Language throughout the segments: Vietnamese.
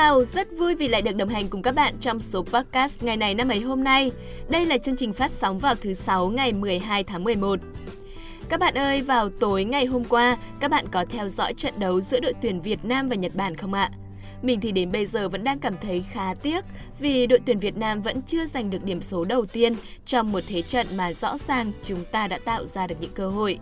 nào, rất vui vì lại được đồng hành cùng các bạn trong số podcast ngày này năm ấy hôm nay. Đây là chương trình phát sóng vào thứ sáu ngày 12 tháng 11. Các bạn ơi, vào tối ngày hôm qua, các bạn có theo dõi trận đấu giữa đội tuyển Việt Nam và Nhật Bản không ạ? Mình thì đến bây giờ vẫn đang cảm thấy khá tiếc vì đội tuyển Việt Nam vẫn chưa giành được điểm số đầu tiên trong một thế trận mà rõ ràng chúng ta đã tạo ra được những cơ hội.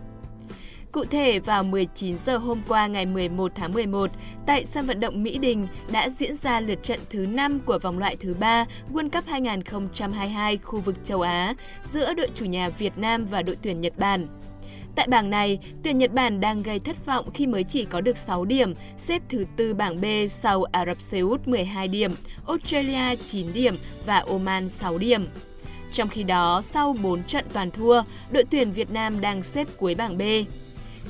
Cụ thể, vào 19 giờ hôm qua ngày 11 tháng 11, tại sân vận động Mỹ Đình đã diễn ra lượt trận thứ 5 của vòng loại thứ 3 World Cup 2022 khu vực châu Á giữa đội chủ nhà Việt Nam và đội tuyển Nhật Bản. Tại bảng này, tuyển Nhật Bản đang gây thất vọng khi mới chỉ có được 6 điểm, xếp thứ tư bảng B sau Ả Rập Xê Út 12 điểm, Australia 9 điểm và Oman 6 điểm. Trong khi đó, sau 4 trận toàn thua, đội tuyển Việt Nam đang xếp cuối bảng B.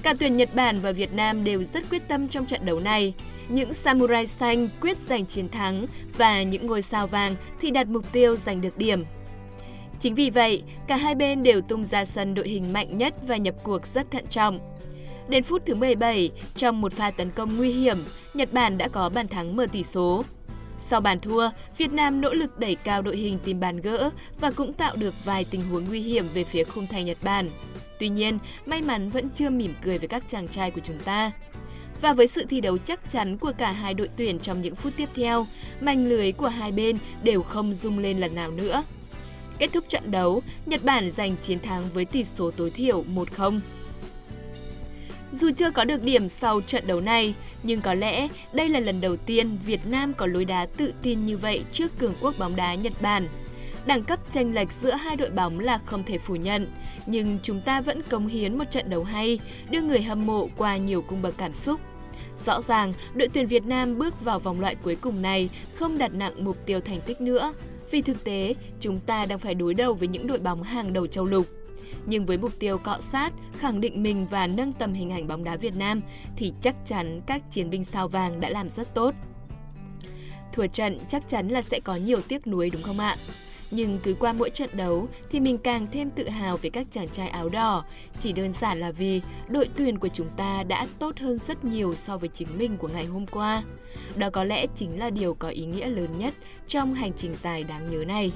Cả tuyển Nhật Bản và Việt Nam đều rất quyết tâm trong trận đấu này. Những samurai xanh quyết giành chiến thắng và những ngôi sao vàng thì đặt mục tiêu giành được điểm. Chính vì vậy, cả hai bên đều tung ra sân đội hình mạnh nhất và nhập cuộc rất thận trọng. Đến phút thứ 17, trong một pha tấn công nguy hiểm, Nhật Bản đã có bàn thắng mở tỷ số. Sau bàn thua, Việt Nam nỗ lực đẩy cao đội hình tìm bàn gỡ và cũng tạo được vài tình huống nguy hiểm về phía khung thành Nhật Bản. Tuy nhiên, may mắn vẫn chưa mỉm cười với các chàng trai của chúng ta. Và với sự thi đấu chắc chắn của cả hai đội tuyển trong những phút tiếp theo, mảnh lưới của hai bên đều không rung lên lần nào nữa. Kết thúc trận đấu, Nhật Bản giành chiến thắng với tỷ số tối thiểu 1-0. Dù chưa có được điểm sau trận đấu này, nhưng có lẽ đây là lần đầu tiên Việt Nam có lối đá tự tin như vậy trước cường quốc bóng đá Nhật Bản. Đẳng cấp tranh lệch giữa hai đội bóng là không thể phủ nhận, nhưng chúng ta vẫn cống hiến một trận đấu hay, đưa người hâm mộ qua nhiều cung bậc cảm xúc. Rõ ràng, đội tuyển Việt Nam bước vào vòng loại cuối cùng này không đặt nặng mục tiêu thành tích nữa, vì thực tế chúng ta đang phải đối đầu với những đội bóng hàng đầu châu lục. Nhưng với mục tiêu cọ sát, khẳng định mình và nâng tầm hình ảnh bóng đá Việt Nam thì chắc chắn các chiến binh sao vàng đã làm rất tốt. Thua trận chắc chắn là sẽ có nhiều tiếc nuối đúng không ạ? Nhưng cứ qua mỗi trận đấu thì mình càng thêm tự hào về các chàng trai áo đỏ. Chỉ đơn giản là vì đội tuyển của chúng ta đã tốt hơn rất nhiều so với chính mình của ngày hôm qua. Đó có lẽ chính là điều có ý nghĩa lớn nhất trong hành trình dài đáng nhớ này.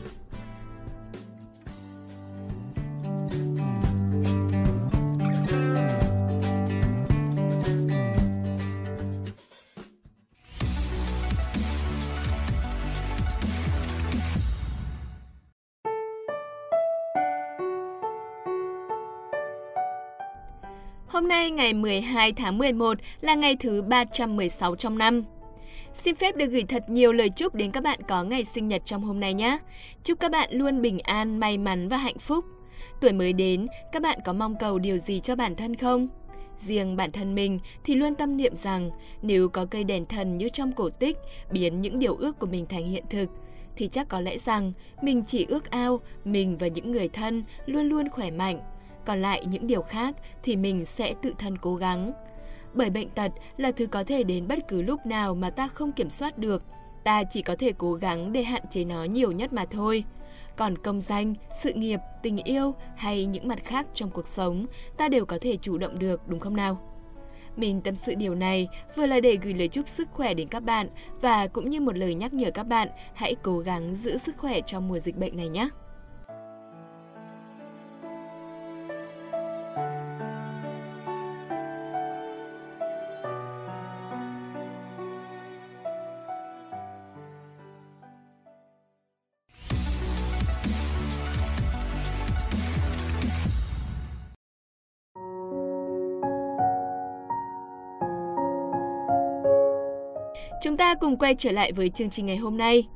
Nay ngày 12 tháng 11 là ngày thứ 316 trong năm. Xin phép được gửi thật nhiều lời chúc đến các bạn có ngày sinh nhật trong hôm nay nhé. Chúc các bạn luôn bình an, may mắn và hạnh phúc. Tuổi mới đến, các bạn có mong cầu điều gì cho bản thân không? Riêng bản thân mình thì luôn tâm niệm rằng nếu có cây đèn thần như trong cổ tích biến những điều ước của mình thành hiện thực, thì chắc có lẽ rằng mình chỉ ước ao mình và những người thân luôn luôn khỏe mạnh, còn lại những điều khác thì mình sẽ tự thân cố gắng. Bởi bệnh tật là thứ có thể đến bất cứ lúc nào mà ta không kiểm soát được, ta chỉ có thể cố gắng để hạn chế nó nhiều nhất mà thôi. Còn công danh, sự nghiệp, tình yêu hay những mặt khác trong cuộc sống, ta đều có thể chủ động được đúng không nào? Mình tâm sự điều này vừa là để gửi lời chúc sức khỏe đến các bạn và cũng như một lời nhắc nhở các bạn hãy cố gắng giữ sức khỏe trong mùa dịch bệnh này nhé. Chúng ta cùng quay trở lại với chương trình ngày hôm nay.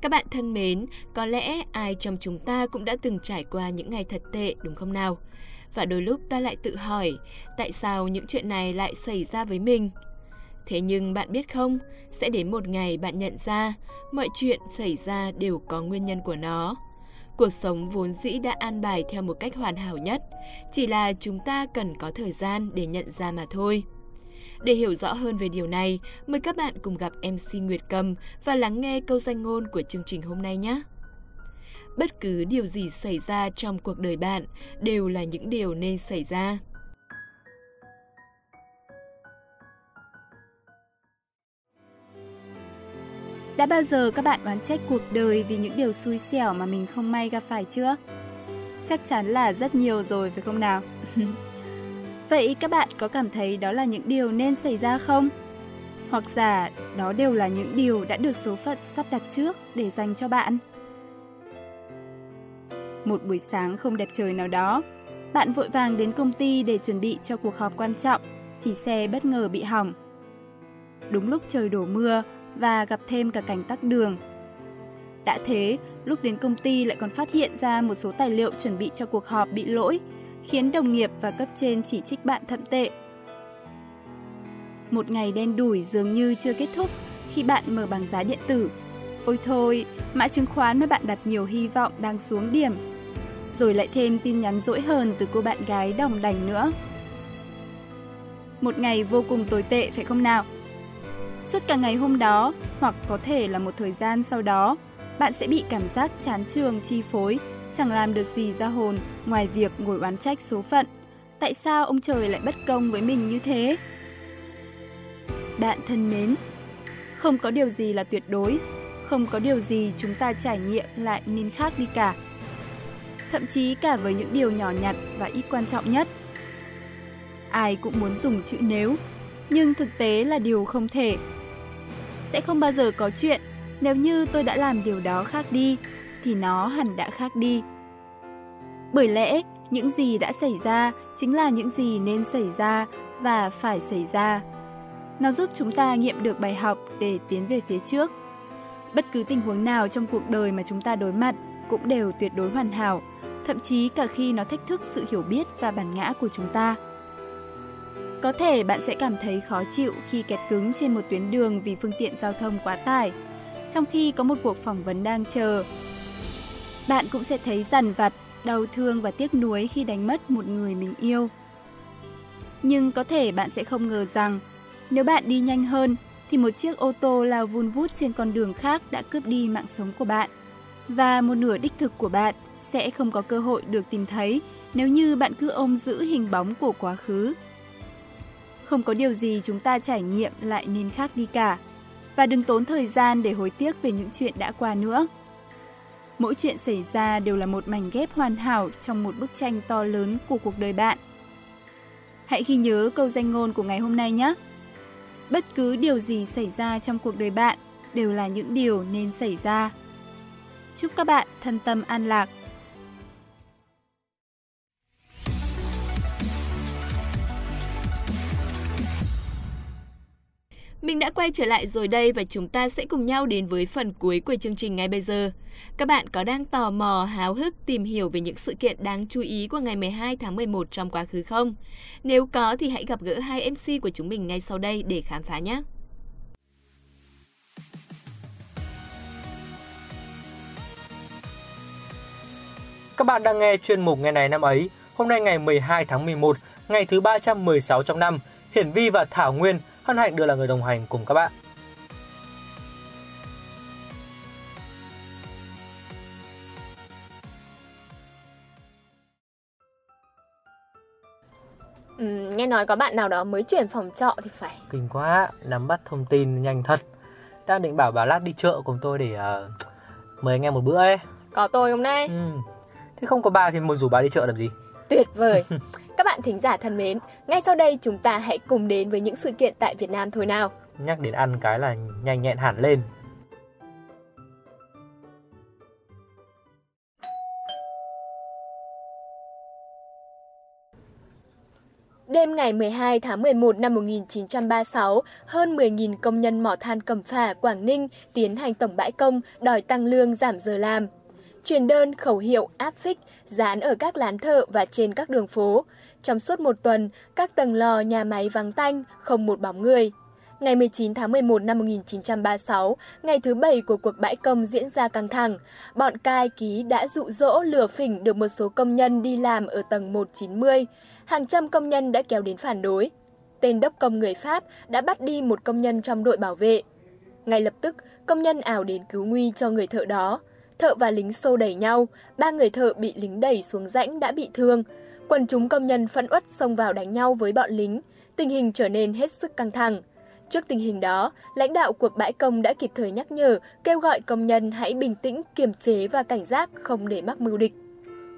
Các bạn thân mến, có lẽ ai trong chúng ta cũng đã từng trải qua những ngày thật tệ đúng không nào? Và đôi lúc ta lại tự hỏi, tại sao những chuyện này lại xảy ra với mình? Thế nhưng bạn biết không, sẽ đến một ngày bạn nhận ra, mọi chuyện xảy ra đều có nguyên nhân của nó. Cuộc sống vốn dĩ đã an bài theo một cách hoàn hảo nhất, chỉ là chúng ta cần có thời gian để nhận ra mà thôi. Để hiểu rõ hơn về điều này, mời các bạn cùng gặp MC Nguyệt Cầm và lắng nghe câu danh ngôn của chương trình hôm nay nhé. Bất cứ điều gì xảy ra trong cuộc đời bạn đều là những điều nên xảy ra. Đã bao giờ các bạn oán trách cuộc đời vì những điều xui xẻo mà mình không may gặp phải chưa? Chắc chắn là rất nhiều rồi phải không nào? Vậy các bạn có cảm thấy đó là những điều nên xảy ra không? Hoặc giả đó đều là những điều đã được số phận sắp đặt trước để dành cho bạn? Một buổi sáng không đẹp trời nào đó, bạn vội vàng đến công ty để chuẩn bị cho cuộc họp quan trọng thì xe bất ngờ bị hỏng. Đúng lúc trời đổ mưa và gặp thêm cả cảnh tắc đường. Đã thế, lúc đến công ty lại còn phát hiện ra một số tài liệu chuẩn bị cho cuộc họp bị lỗi, khiến đồng nghiệp và cấp trên chỉ trích bạn thậm tệ. Một ngày đen đủi dường như chưa kết thúc khi bạn mở bảng giá điện tử. Ôi thôi, mã chứng khoán mà bạn đặt nhiều hy vọng đang xuống điểm. Rồi lại thêm tin nhắn dỗi hờn từ cô bạn gái đồng đành nữa. Một ngày vô cùng tồi tệ phải không nào? Suốt cả ngày hôm đó, hoặc có thể là một thời gian sau đó, bạn sẽ bị cảm giác chán trường chi phối, chẳng làm được gì ra hồn ngoài việc ngồi oán trách số phận. Tại sao ông trời lại bất công với mình như thế? Bạn thân mến, không có điều gì là tuyệt đối, không có điều gì chúng ta trải nghiệm lại nên khác đi cả. Thậm chí cả với những điều nhỏ nhặt và ít quan trọng nhất. Ai cũng muốn dùng chữ nếu, nhưng thực tế là điều không thể. Sẽ không bao giờ có chuyện nếu như tôi đã làm điều đó khác đi thì nó hẳn đã khác đi. Bởi lẽ, những gì đã xảy ra chính là những gì nên xảy ra và phải xảy ra. Nó giúp chúng ta nghiệm được bài học để tiến về phía trước. Bất cứ tình huống nào trong cuộc đời mà chúng ta đối mặt cũng đều tuyệt đối hoàn hảo, thậm chí cả khi nó thách thức sự hiểu biết và bản ngã của chúng ta. Có thể bạn sẽ cảm thấy khó chịu khi kẹt cứng trên một tuyến đường vì phương tiện giao thông quá tải, trong khi có một cuộc phỏng vấn đang chờ. Bạn cũng sẽ thấy dằn vặt, đau thương và tiếc nuối khi đánh mất một người mình yêu. Nhưng có thể bạn sẽ không ngờ rằng nếu bạn đi nhanh hơn thì một chiếc ô tô lao vun vút trên con đường khác đã cướp đi mạng sống của bạn. Và một nửa đích thực của bạn sẽ không có cơ hội được tìm thấy nếu như bạn cứ ôm giữ hình bóng của quá khứ. Không có điều gì chúng ta trải nghiệm lại nên khác đi cả. Và đừng tốn thời gian để hối tiếc về những chuyện đã qua nữa. Mỗi chuyện xảy ra đều là một mảnh ghép hoàn hảo trong một bức tranh to lớn của cuộc đời bạn. Hãy ghi nhớ câu danh ngôn của ngày hôm nay nhé. Bất cứ điều gì xảy ra trong cuộc đời bạn đều là những điều nên xảy ra. Chúc các bạn thân tâm an lạc. Mình đã quay trở lại rồi đây và chúng ta sẽ cùng nhau đến với phần cuối của chương trình ngay bây giờ. Các bạn có đang tò mò, háo hức tìm hiểu về những sự kiện đáng chú ý của ngày 12 tháng 11 trong quá khứ không? Nếu có thì hãy gặp gỡ hai MC của chúng mình ngay sau đây để khám phá nhé. Các bạn đang nghe chuyên mục ngày này năm ấy. Hôm nay ngày 12 tháng 11, ngày thứ 316 trong năm, Hiển Vi và Thảo Nguyên hân hạnh đưa là người đồng hành cùng các bạn. Ừ, nghe nói có bạn nào đó mới chuyển phòng trọ thì phải. Kinh quá, nắm bắt thông tin nhanh thật. Đang định bảo bà lát đi chợ cùng tôi để uh, mời anh em một bữa ấy. Có tôi hôm nay. Ừ. Thế không có bà thì một rủ bà đi chợ làm gì? Tuyệt vời. Các bạn thính giả thân mến, ngay sau đây chúng ta hãy cùng đến với những sự kiện tại Việt Nam thôi nào. Nhắc đến ăn cái là nhanh nhẹn hẳn lên. Đêm ngày 12 tháng 11 năm 1936, hơn 10.000 công nhân mỏ than Cẩm Phả, Quảng Ninh tiến hành tổng bãi công đòi tăng lương giảm giờ làm. Truyền đơn khẩu hiệu áp phích dán ở các lán thợ và trên các đường phố. Trong suốt một tuần, các tầng lò nhà máy vắng tanh, không một bóng người. Ngày 19 tháng 11 năm 1936, ngày thứ bảy của cuộc bãi công diễn ra căng thẳng, bọn cai ký đã dụ dỗ lừa phỉnh được một số công nhân đi làm ở tầng 190. Hàng trăm công nhân đã kéo đến phản đối. Tên đốc công người Pháp đã bắt đi một công nhân trong đội bảo vệ. Ngay lập tức, công nhân ảo đến cứu nguy cho người thợ đó. Thợ và lính xô đẩy nhau, ba người thợ bị lính đẩy xuống rãnh đã bị thương. Quần chúng công nhân phẫn uất xông vào đánh nhau với bọn lính. Tình hình trở nên hết sức căng thẳng. Trước tình hình đó, lãnh đạo cuộc bãi công đã kịp thời nhắc nhở, kêu gọi công nhân hãy bình tĩnh, kiềm chế và cảnh giác không để mắc mưu địch.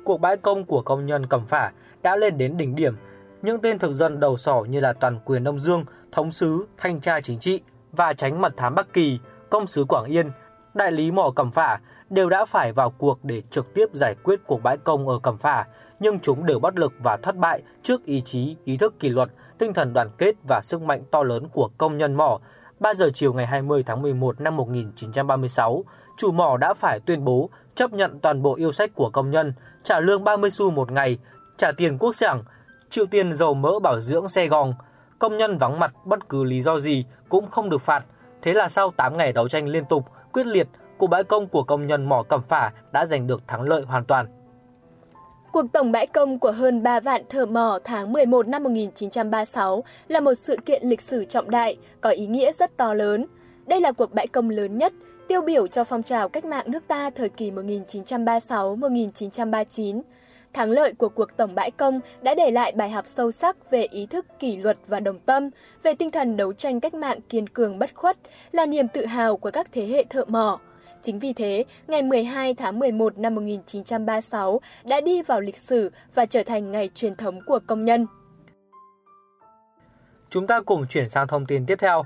Cuộc bãi công của công nhân Cẩm Phả đã lên đến đỉnh điểm. Những tên thực dân đầu sỏ như là toàn quyền Đông Dương, thống sứ, thanh tra chính trị và tránh mật thám Bắc Kỳ, công sứ Quảng Yên, đại lý mỏ Cẩm Phả đều đã phải vào cuộc để trực tiếp giải quyết cuộc bãi công ở Cẩm Phả, nhưng chúng đều bất lực và thất bại trước ý chí, ý thức kỷ luật, tinh thần đoàn kết và sức mạnh to lớn của công nhân mỏ. 3 giờ chiều ngày 20 tháng 11 năm 1936, chủ mỏ đã phải tuyên bố chấp nhận toàn bộ yêu sách của công nhân, trả lương 30 xu một ngày, trả tiền quốc sản, chịu tiền dầu mỡ bảo dưỡng xe gòn. Công nhân vắng mặt bất cứ lý do gì cũng không được phạt. Thế là sau 8 ngày đấu tranh liên tục, quyết liệt, cuộc bãi công của công nhân mỏ Cẩm Phả đã giành được thắng lợi hoàn toàn. Cuộc tổng bãi công của hơn 3 vạn thợ mỏ tháng 11 năm 1936 là một sự kiện lịch sử trọng đại, có ý nghĩa rất to lớn. Đây là cuộc bãi công lớn nhất, tiêu biểu cho phong trào cách mạng nước ta thời kỳ 1936-1939. Thắng lợi của cuộc tổng bãi công đã để lại bài học sâu sắc về ý thức kỷ luật và đồng tâm, về tinh thần đấu tranh cách mạng kiên cường bất khuất, là niềm tự hào của các thế hệ thợ mỏ. Chính vì thế, ngày 12 tháng 11 năm 1936 đã đi vào lịch sử và trở thành ngày truyền thống của công nhân. Chúng ta cùng chuyển sang thông tin tiếp theo.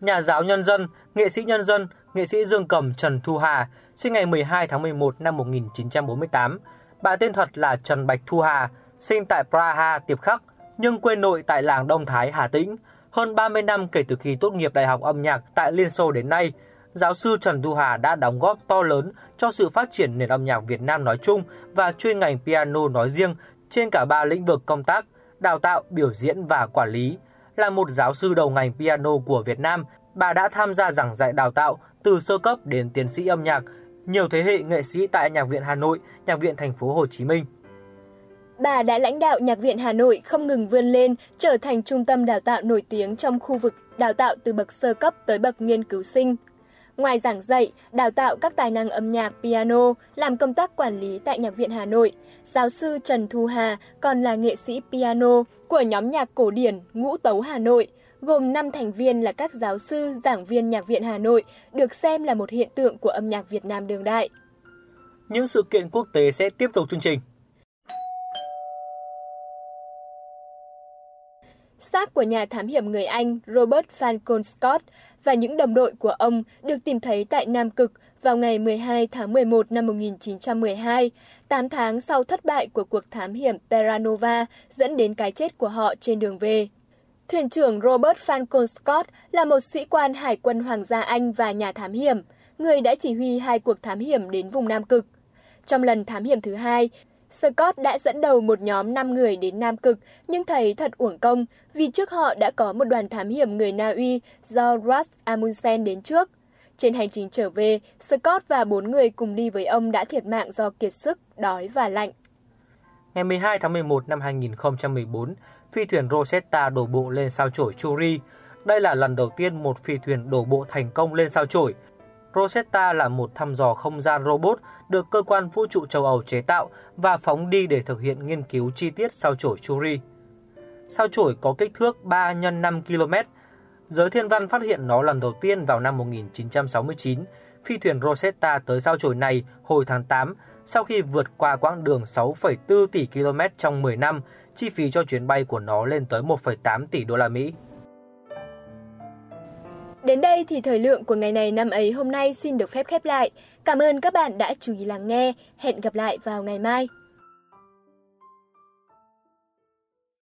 Nhà giáo nhân dân, nghệ sĩ nhân dân, nghệ sĩ dương cầm Trần Thu Hà, sinh ngày 12 tháng 11 năm 1948. Bà tên thật là Trần Bạch Thu Hà, sinh tại Praha, Tiệp Khắc, nhưng quê nội tại làng Đông Thái, Hà Tĩnh. Hơn 30 năm kể từ khi tốt nghiệp Đại học âm nhạc tại Liên Xô đến nay, giáo sư Trần Thu Hà đã đóng góp to lớn cho sự phát triển nền âm nhạc Việt Nam nói chung và chuyên ngành piano nói riêng trên cả ba lĩnh vực công tác, đào tạo, biểu diễn và quản lý. Là một giáo sư đầu ngành piano của Việt Nam, bà đã tham gia giảng dạy đào tạo từ sơ cấp đến tiến sĩ âm nhạc, nhiều thế hệ nghệ sĩ tại Nhạc viện Hà Nội, Nhạc viện Thành phố Hồ Chí Minh. Bà đã lãnh đạo Nhạc viện Hà Nội không ngừng vươn lên, trở thành trung tâm đào tạo nổi tiếng trong khu vực đào tạo từ bậc sơ cấp tới bậc nghiên cứu sinh. Ngoài giảng dạy, đào tạo các tài năng âm nhạc piano, làm công tác quản lý tại Nhạc viện Hà Nội, giáo sư Trần Thu Hà còn là nghệ sĩ piano của nhóm nhạc cổ điển Ngũ Tấu Hà Nội, gồm 5 thành viên là các giáo sư, giảng viên Nhạc viện Hà Nội, được xem là một hiện tượng của âm nhạc Việt Nam đương đại. Những sự kiện quốc tế sẽ tiếp tục chương trình. Xác của nhà thám hiểm người Anh Robert Falcon Scott và những đồng đội của ông được tìm thấy tại Nam Cực vào ngày 12 tháng 11 năm 1912, 8 tháng sau thất bại của cuộc thám hiểm Terra Nova dẫn đến cái chết của họ trên đường về. Thuyền trưởng Robert Falcon Scott là một sĩ quan hải quân Hoàng gia Anh và nhà thám hiểm, người đã chỉ huy hai cuộc thám hiểm đến vùng Nam Cực. Trong lần thám hiểm thứ hai, Scott đã dẫn đầu một nhóm 5 người đến Nam Cực, nhưng thấy thật uổng công vì trước họ đã có một đoàn thám hiểm người Na Uy do Russ Amundsen đến trước. Trên hành trình trở về, Scott và bốn người cùng đi với ông đã thiệt mạng do kiệt sức, đói và lạnh. Ngày 12 tháng 11 năm 2014, phi thuyền Rosetta đổ bộ lên sao chổi Churi. Đây là lần đầu tiên một phi thuyền đổ bộ thành công lên sao chổi. Rosetta là một thăm dò không gian robot được cơ quan vũ trụ châu Âu chế tạo và phóng đi để thực hiện nghiên cứu chi tiết sao chổi Churi. Sao chổi có kích thước 3 x 5 km. Giới thiên văn phát hiện nó lần đầu tiên vào năm 1969. Phi thuyền Rosetta tới sao chổi này hồi tháng 8 sau khi vượt qua quãng đường 6,4 tỷ km trong 10 năm, chi phí cho chuyến bay của nó lên tới 1,8 tỷ đô la Mỹ. Đến đây thì thời lượng của ngày này năm ấy hôm nay xin được phép khép lại. Cảm ơn các bạn đã chú ý lắng nghe. Hẹn gặp lại vào ngày mai.